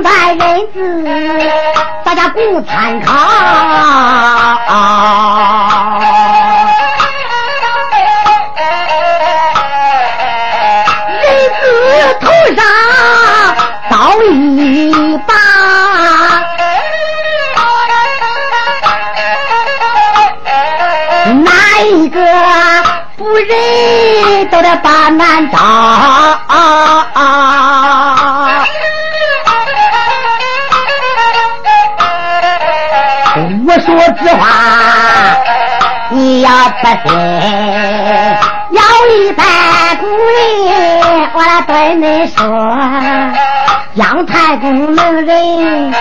两代人子，大家共参考。人子头上刀一把，哪一个不仁都得把难招。我说实话，你要不信，要一般古人，我来对你说，姜太公能人，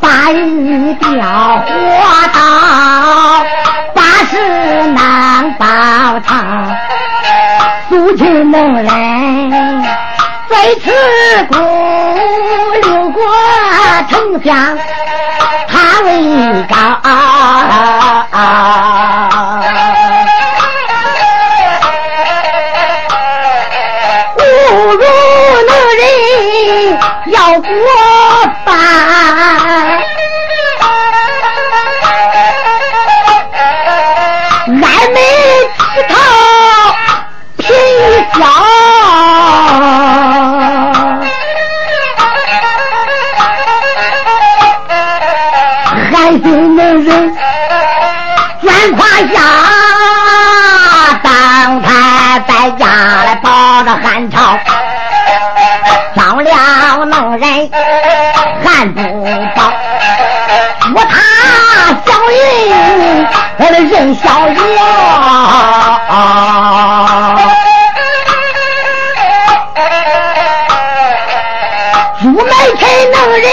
八日吊火刀，八十能包场，苏秦能人，在此功六国丞相。他汉朝，张良能人汉不保，我他小人我的任逍遥，朱买臣能人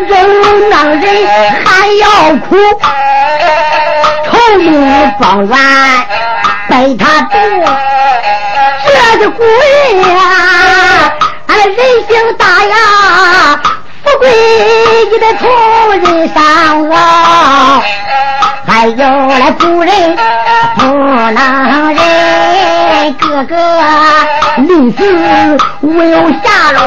你们这男人还要哭，愁命方圆被他夺，这个鬼呀，俺人性大呀，富贵你得从人上啊。还有那古人不能忍，个个临死无有下落。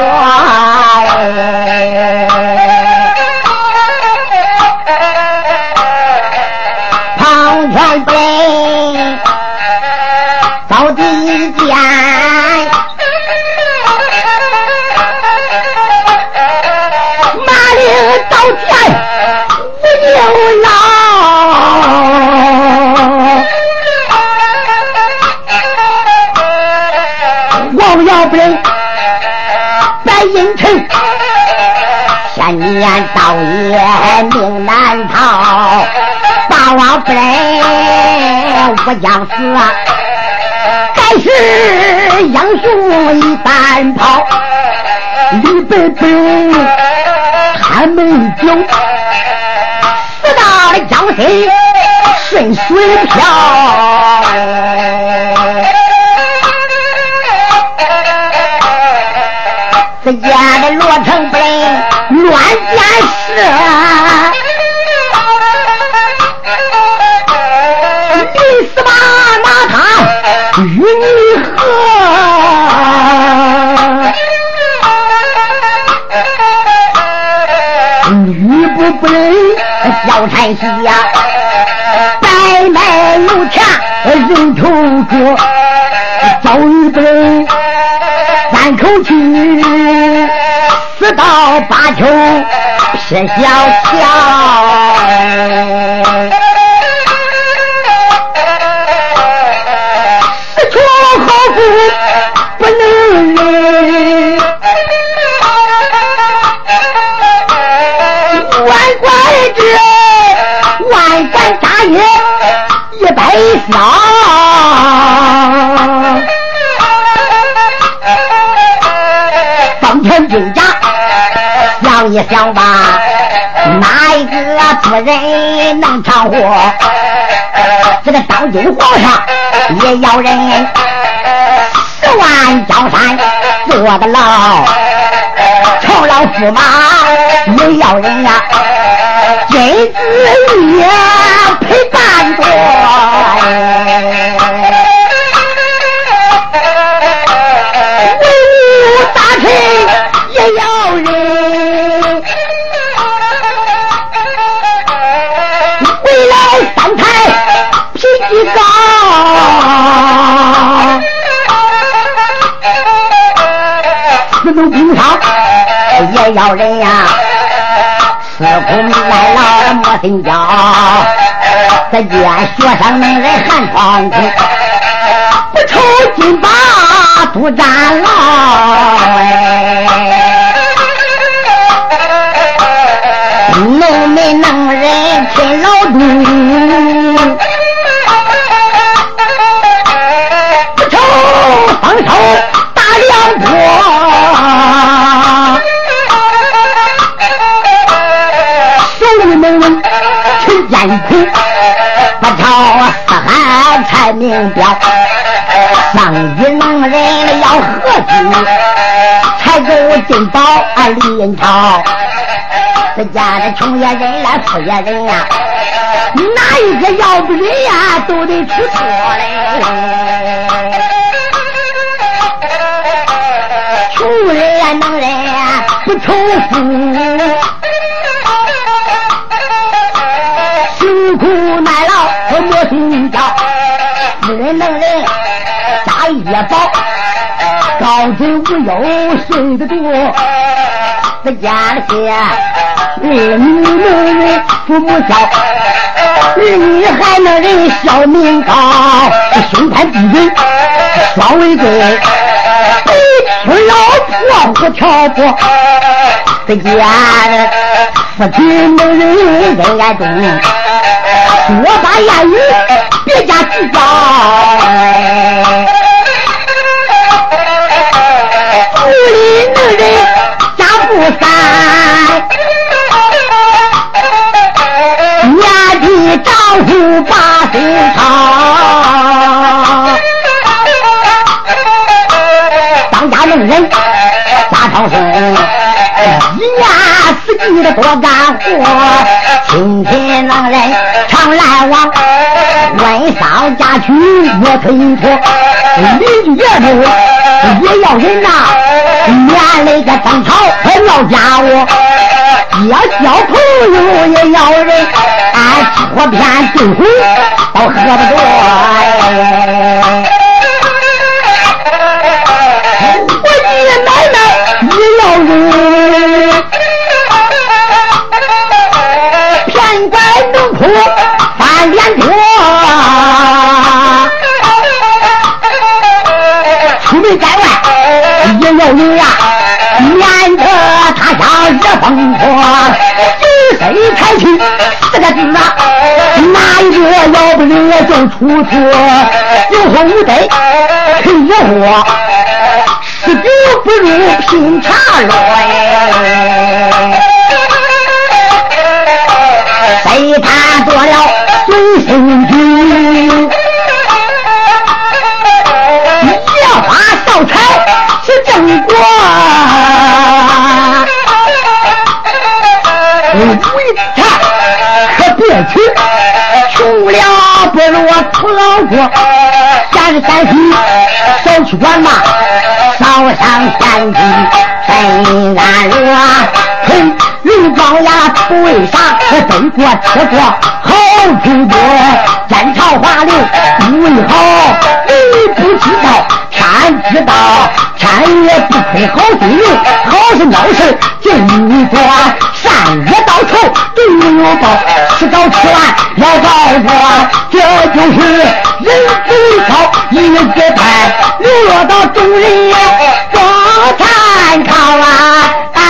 到底见，马领到天无有老。王要不仁，白银城，千年道业命难逃。大王不仁，我将死，该是英雄一般跑。李白本他没酒，死到了江水顺水漂。只见的罗成不能乱箭射，西呀、白卖油钱人头过，早一杯三口气，四到八球撇小小。一百箱。真假想一想吧，哪一个夫人能长活？这个当今皇上也要人十万江山坐的牢，朝老驸马没要人呀，金子也陪伴着。也要人呀，吃苦耐劳莫心焦。咱家学生能人寒窗苦，不愁金把不占牢。农不朝四海才明标。上级能人要何惧？采购进宝啊李银超。这家的穷也人来，富也人呀，哪一个要不人呀，都得出错嘞。穷人呀，能人呀，不愁富。心焦。富人能人家业宝，高枕无忧睡得多。这家里儿女能人父母孝，儿女还能人孝名高。胸盘地人双为贵，北村老婆不挑拨。这家里夫妻能人恩爱重。说把言语，别家计较。屋里能人家不散，年纪丈夫把心操。当家能人家超生，一年四季的多干活，亲戚能人。常来往，问丧家去越推脱，邻居院头也要人呐，连累个争吵还闹家务，结交朋友也要人，俺吃片对回都喝不多。四个字啊，哪一个要不人我正出错。有后无得趁热火，十酒不如品茶乐我苦老婆家是山西小区管嘛烧上天地谁来了嘿绿帽呀不为啥我背过吃过好苦果煎炒滑溜因为好你不知道天知道天也不亏好地好事闹事就你桩女有宝，吃早吃完要造反，这就是人之好，一人之流，落到众人眼，做参考啊！当。